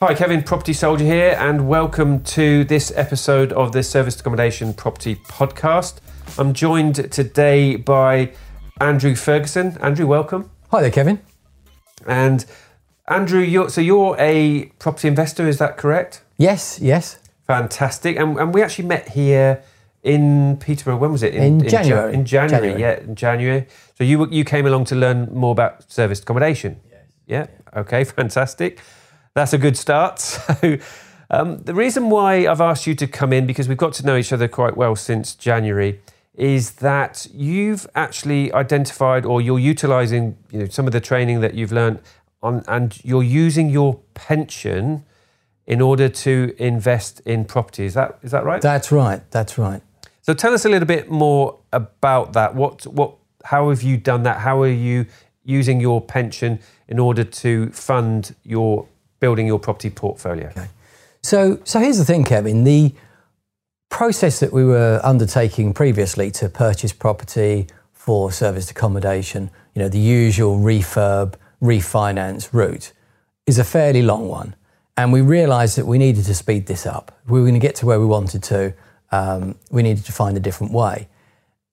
Hi, Kevin, Property Soldier here, and welcome to this episode of the Serviced Accommodation Property Podcast. I'm joined today by Andrew Ferguson. Andrew, welcome. Hi there, Kevin. And Andrew, you're, so you're a property investor, is that correct? Yes, yes. Fantastic. And, and we actually met here in Peterborough. When was it? In Ja- January. in January, January. yeah, in January. So you you came along to learn more about serviced accommodation. Yes. Yeah. Okay. Fantastic. That's a good start. So. Um, the reason why I've asked you to come in because we've got to know each other quite well since January is that you've actually identified or you're utilizing you know some of the training that you've learned on and you're using your pension in order to invest in property. Is that is that right? That's right. That's right. So tell us a little bit more about that. What what how have you done that? How are you using your pension in order to fund your building your property portfolio? So, so here's the thing, Kevin. The process that we were undertaking previously to purchase property for serviced accommodation, you know, the usual refurb, refinance route, is a fairly long one. And we realised that we needed to speed this up. We were going to get to where we wanted to. Um, we needed to find a different way.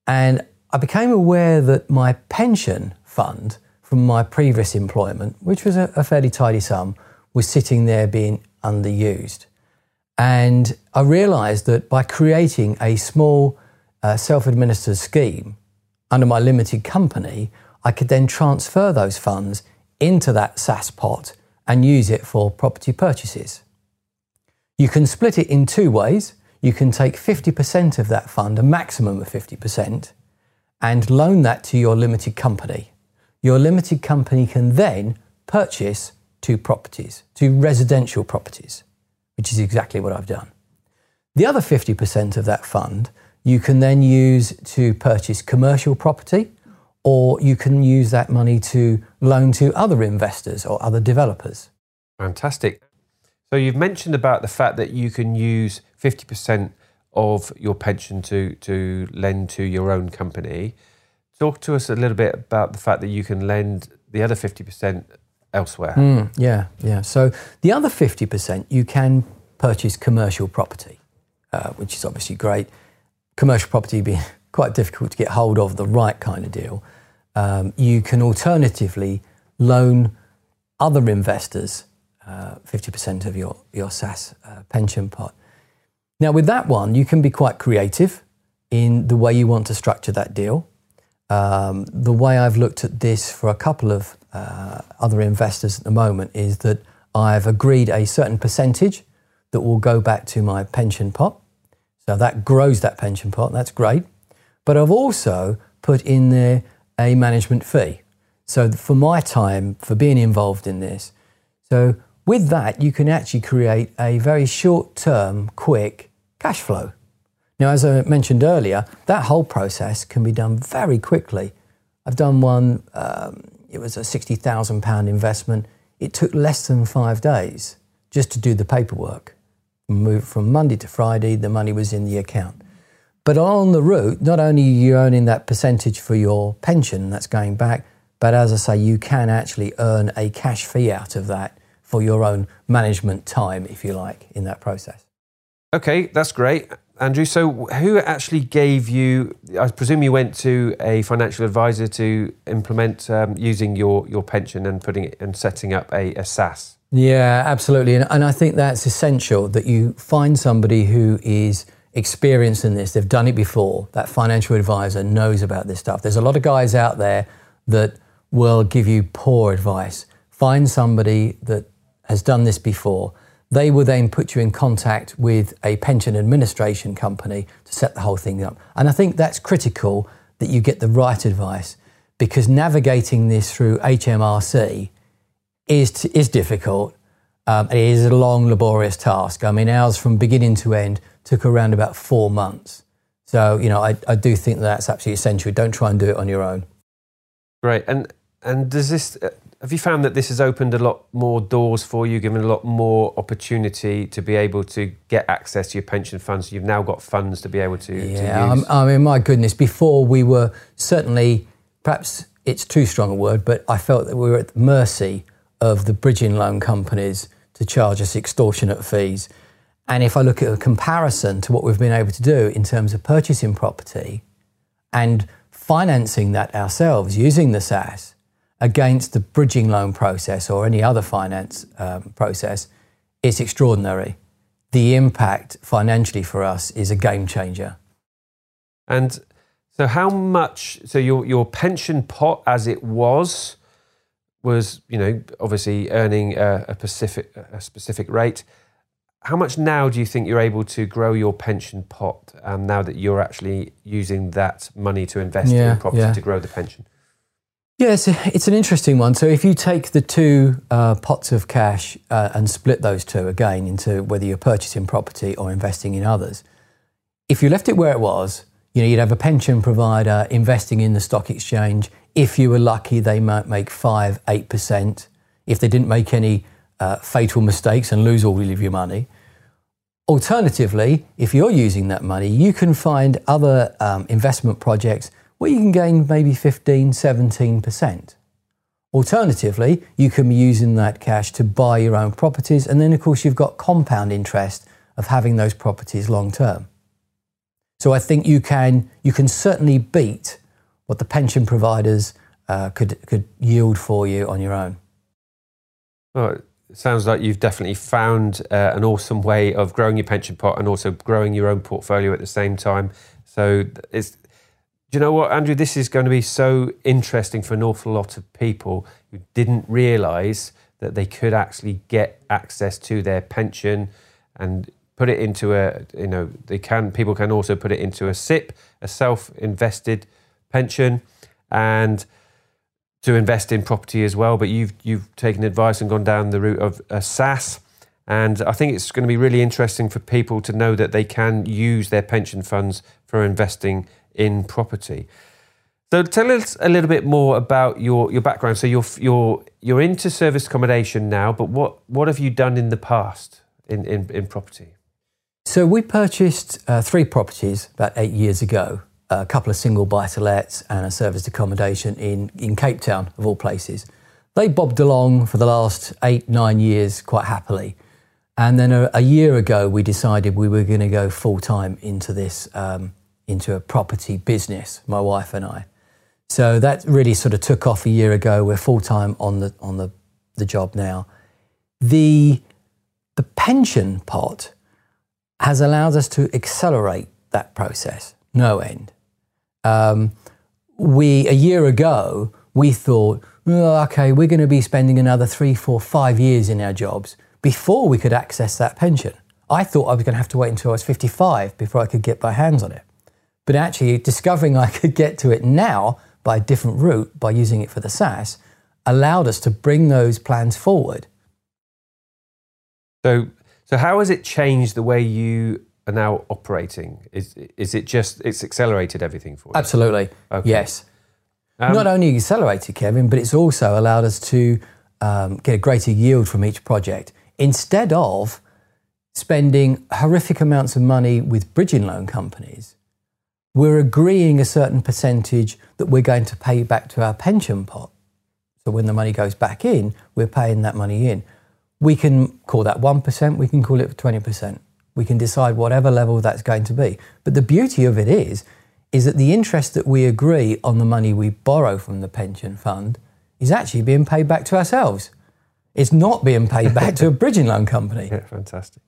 And I became aware that my pension fund from my previous employment, which was a, a fairly tidy sum, was sitting there being underused. And I realized that by creating a small uh, self administered scheme under my limited company, I could then transfer those funds into that SSAS pot and use it for property purchases. You can split it in two ways. You can take 50% of that fund, a maximum of 50%, and loan that to your limited company. Your limited company can then purchase two properties, two residential properties, which is exactly what I've done. The other 50% of that fund you can then use to purchase commercial property, or you can use that money to loan to other investors or other developers. Fantastic. So you've mentioned about the fact that you can use 50% of your pension to, to lend to your own company. Talk to us a little bit about the fact that you can lend the other 50% elsewhere. Mm, yeah, yeah. So the other 50% you can purchase commercial property, uh, which is obviously great. Commercial property being quite difficult to get hold of the right kind of deal. Um, you can alternatively loan other investors uh, 50% of your, your SSAS uh, pension pot. Now, with that one, you can be quite creative in the way you want to structure that deal. Um, the way I've looked at this for a couple of uh, other investors at the moment is that I've agreed a certain percentage that will go back to my pension pot. So that grows that pension pot, that's great. But I've also put in there a management fee. So for my time, for being involved in this. So with that, you can actually create a very short term, quick cash flow. Now, as I mentioned earlier, that whole process can be done very quickly. I've done one, um, it was a £60,000 investment. It took less than five days just to do the paperwork. Moved from Monday to Friday, the money was in the account. But on the route, not only are you earning that percentage for your pension that's going back, but as I say, you can actually earn a cash fee out of that for your own management time, if you like, in that process. Okay, that's great. Andrew, so who actually gave you? I presume you went to a financial advisor to implement um, using your, your pension and putting it and setting up a, a SSAS. Yeah, absolutely. And, and I think that's essential that you find somebody who is experienced in this. They've done it before. That financial advisor knows about this stuff. There's a lot of guys out there that will give you poor advice. Find somebody that has done this before. They will then put you in contact with a pension administration company to set the whole thing up. And I think that's critical that you get the right advice because navigating this through HMRC is, is difficult. Um, it is a long, laborious task. I mean, ours from beginning to end took around about four months. So, you know, I, I do think that that's absolutely essential. Don't try and do it on your own. Great. And and does this uh, have you found that this has opened a lot more doors for you, given a lot more opportunity to be able to get access to your pension funds? You've now got funds to be able to, yeah, to use. I mean, my goodness, before we were certainly, perhaps it's too strong a word, but I felt that we were at the mercy of the bridging loan companies to charge us extortionate fees. And if I look at a comparison to what we've been able to do in terms of purchasing property and financing that ourselves using the SSAS, against the bridging loan process or any other finance um, process, it's extraordinary. The impact financially for us is a game changer. And so, how much? So, your your pension pot, as it was, was you know obviously earning a, a specific a specific rate. How much now do you think you're able to grow your pension pot um, now that you're actually using that money to invest Yeah, in property yeah. to grow the pension? Yes, it's an interesting one. So if you take the two uh, pots of cash uh, and split those two again into whether you're purchasing property or investing in others, if you left it where it was, you know, you'd have a pension provider investing in the stock exchange. If you were lucky, they might make five, eight percent. If they didn't make any uh, fatal mistakes and lose all of your money. Alternatively, if you're using that money, you can find other um, investment projects where you can gain maybe 15, 17%. Alternatively, you can be using that cash to buy your own properties, and then, of course, you've got compound interest of having those properties long term. So I think you can, you can certainly beat what the pension providers uh, could, could yield for you on your own. Well, it sounds like you've definitely found uh, an awesome way of growing your pension pot and also growing your own portfolio at the same time. So it's you know what, Andrew? This is going to be so interesting for an awful lot of people who didn't realise that they could actually get access to their pension and put it into a, you know, they can, people can also put it into a SIPP, a self invested pension, and to invest in property as well. But you've, you've taken advice and gone down the route of a SSAS. And I think it's going to be really interesting for people to know that they can use their pension funds for investing in property. So tell us a little bit more about your, your background. So you're, you're, you're into service accommodation now, but what, what have you done in the past in, in, in property? So we purchased uh, three properties about eight years ago, a couple of single buy-to-lets and a serviced accommodation in, in Cape Town, of all places. They bobbed along for the last eight, nine years quite happily. And then a, a year ago, we decided we were going to go full-time into this, um, into a property business, my wife and I. So that really sort of took off a year ago. We're full-time on the, on the, the job now. The, the pension pot has allowed us to accelerate that process, no end. Um, we a year ago we thought, "Oh, okay, we're going to be spending another three, four, five years in our jobs before we could access that pension. I thought I was going to have to wait until I was 55 before I could get my hands on it. But actually, discovering I could get to it now by a different route, by using it for the SSAS allowed us to bring those plans forward. So, so how has it changed the way you are now operating? Is, is it just, it's accelerated everything for you? Absolutely. Okay. Yes. Um, Not only accelerated, Kevin, but it's also allowed us to um, get a greater yield from each project. Instead of spending horrific amounts of money with bridging loan companies, we're agreeing a certain percentage that we're going to pay back to our pension pot. So when the money goes back in, we're paying that money in. We can call that 1%, we can call it 20%. We can decide whatever level that's going to be. But the beauty of it is, is that the interest that we agree on the money we borrow from the pension fund is actually being paid back to ourselves. It's not being paid back to a bridging loan company. Yeah, fantastic.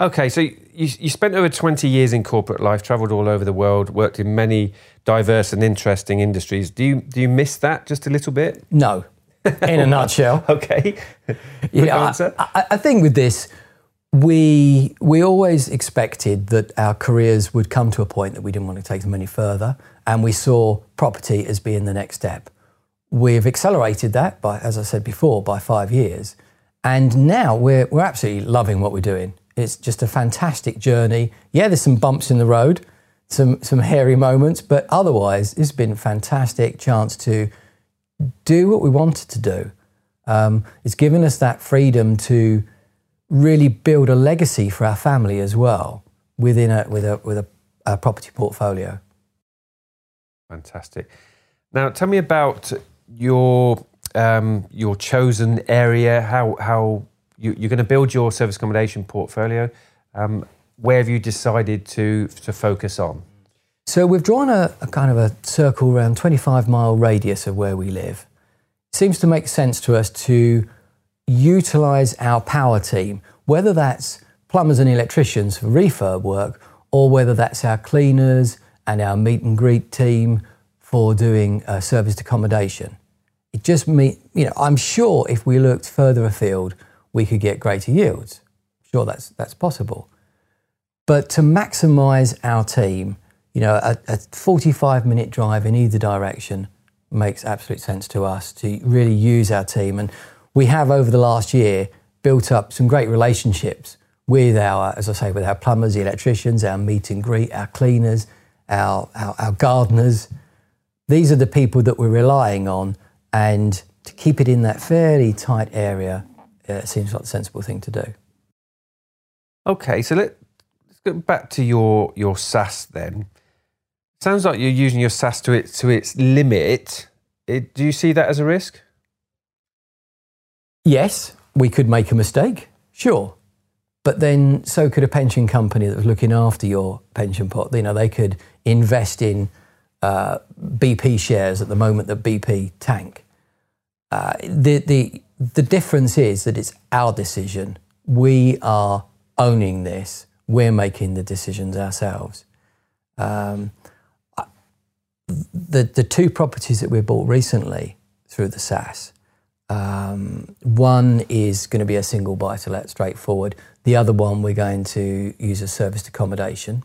Okay, so you, you spent over 20 years in corporate life, traveled all over the world, worked in many diverse and interesting industries. Do you, do you miss that just a little bit? No, in a nutshell. Okay. Yeah, answer. I, I, I think with this, we we always expected that our careers would come to a point that we didn't want to take them any further, and we saw property as being the next step. We've accelerated that by, as I said before, by five years, And now we're, we're absolutely loving what we're doing. It's just a fantastic journey. Yeah, there's some bumps in the road, some, some hairy moments, but otherwise, it's been a fantastic chance to do what we wanted to do. Um, it's given us that freedom to really build a legacy for our family as well within a, with, a, with a, a property portfolio. Fantastic. Now, tell me about your um, your chosen area. How how you, are going to build your service accommodation portfolio. Um, where have you decided to to focus on? So we've drawn a, a kind of a circle around 25 mile radius of where we live. It seems to make sense to us to utilize our power team, whether that's plumbers and electricians for refurb work, or whether that's our cleaners and our meet and greet team for doing uh, serviced accommodation. It just mean, you know, I'm sure if we looked further afield, we could get greater yields. Sure, that's that's possible. But to maximise our team, you know, a, a 45 minute drive in either direction makes absolute sense to us to really use our team. And we have over the last year built up some great relationships with our, as I say, with our plumbers, the electricians, our meet and greet, our cleaners, our, our, our gardeners. These are the people that we're relying on, and to keep it in that fairly tight area uh, seems like a sensible thing to do. Okay, so let, us go back to your your SSAS then. Sounds like you're using your SSAS to its to its limit. It, do you see that as a risk? Yes, we could make a mistake, sure. But then so could a pension company that was looking after your pension pot. You know, they could invest in uh, BP shares at the moment that BP tank. Uh, the, the, the difference is that it's our decision. We are owning this. We're making the decisions ourselves. Um, the, the two properties that we bought recently through the SSAS, um, one is going to be a single buy to let straightforward. The other one we're going to use a serviced accommodation.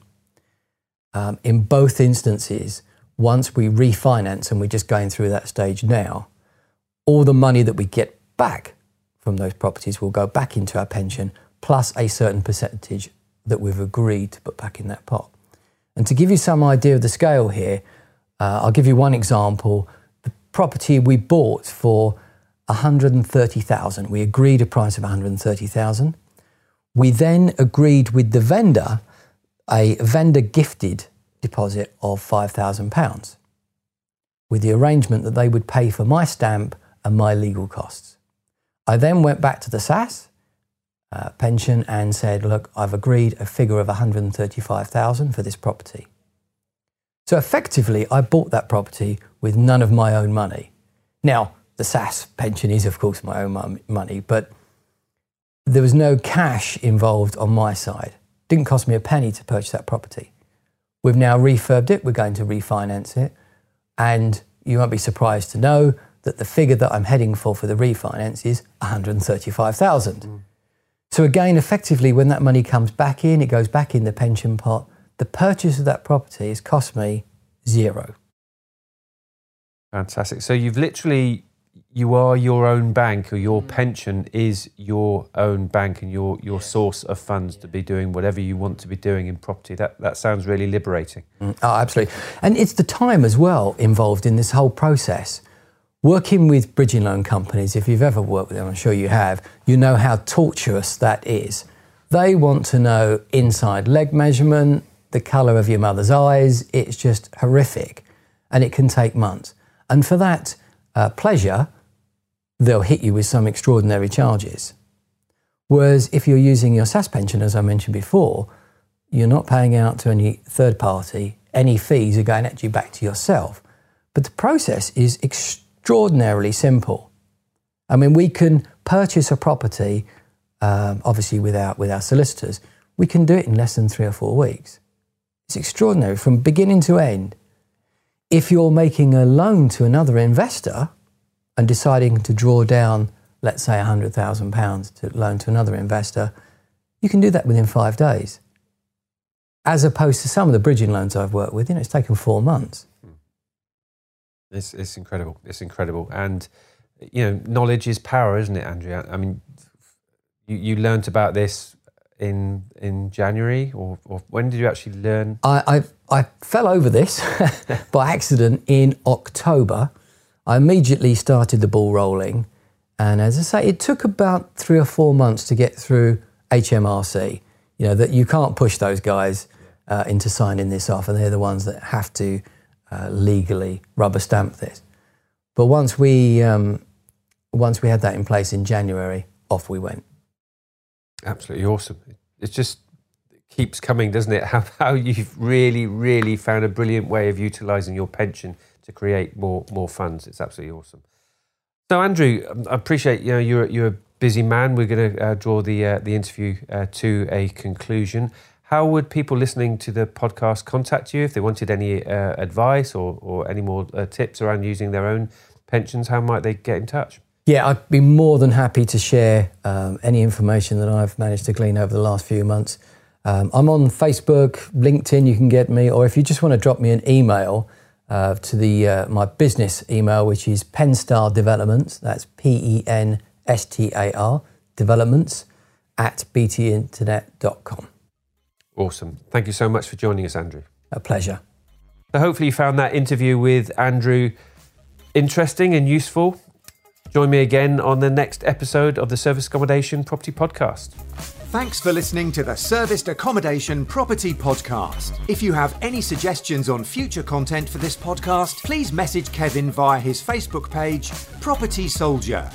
Um, in both instances, once we refinance, and we're just going through that stage now, all the money that we get back from those properties will go back into our pension, plus a certain percentage that we've agreed to put back in that pot. And to give you some idea of the scale here, uh, I'll give you one example. The property we bought for 130,000. We agreed a price of 130,000. We then agreed with the vendor a vendor gifted deposit of £5,000 with the arrangement that they would pay for my stamp and my legal costs. I then went back to the SSAS uh, pension and said, look, I've agreed a figure of 135,000 for this property. So effectively, I bought that property with none of my own money. Now, the SSAS pension is, of course, my own money, but there was no cash involved on my side. Didn't cost me a penny to purchase that property. We've now refurbed it, we're going to refinance it, and you won't be surprised to know that the figure that I'm heading for for the refinance is 135,000. Mm. So again, effectively, when that money comes back in, it goes back in the pension pot. The purchase of that property has cost me zero. Fantastic. So you've literally you are your own bank or your mm. pension is your own bank and your, your source of funds to be doing whatever you want to be doing in property. That, that sounds really liberating. Mm. Oh, absolutely. And it's the time as well involved in this whole process. Working with bridging loan companies, if you've ever worked with them, I'm sure you have, you know how tortuous that is. They want to know inside leg measurement, the colour of your mother's eyes. It's just horrific. And it can take months. And for that uh, pleasure, they'll hit you with some extraordinary charges. Whereas if you're using your SSAS pension, as I mentioned before, you're not paying out to any third party, any fees are going actually back to yourself. But the process is extraordinarily simple. I mean, we can purchase a property, um, obviously with our, with our solicitors, we can do it in less than three or four weeks. It's extraordinary from beginning to end. If you're making a loan to another investor, and deciding to draw down, let's say, £100,000 to loan to another investor, you can do that within five days. As opposed to some of the bridging loans I've worked with, you know, it's taken four months. It's, it's incredible. It's incredible. And, you know, knowledge is power, isn't it, Andrew? I mean, you, you learnt about this in in January, or, or when did you actually learn? I, I, I fell over this by accident in October. I immediately started the ball rolling. And as I say, it took about three or four months to get through HMRC. You know, that you can't push those guys uh, into signing this off, and they're the ones that have to uh, legally rubber stamp this. But once we, um, once we had that in place in January, off we went. Absolutely awesome. It just keeps coming, doesn't it? How, how you've really, really found a brilliant way of utilising your pension to create more more funds. It's absolutely awesome. So, Andrew, um, I appreciate you know you're you're a busy man. We're going to uh, draw the uh, the interview uh, to a conclusion. How would people listening to the podcast contact you if they wanted any uh, advice or, or any more uh, tips around using their own pensions? How might they get in touch? Yeah, I'd be more than happy to share um, any information that I've managed to glean over the last few months. Um, I'm on Facebook, LinkedIn, you can get me, or if you just want to drop me an email uh, to the uh, my business email, which is Penstar Developments, that's P E N S T A R, developments at btinternet.com. Awesome. Thank you so much for joining us, Andrew. A pleasure. So, hopefully, you found that interview with Andrew interesting and useful. Join me again on the next episode of the Service Accommodation Property Podcast. Thanks for listening to the Serviced Accommodation Property Podcast. If you have any suggestions on future content for this podcast, please message Kevin via his Facebook page, Property Soldier.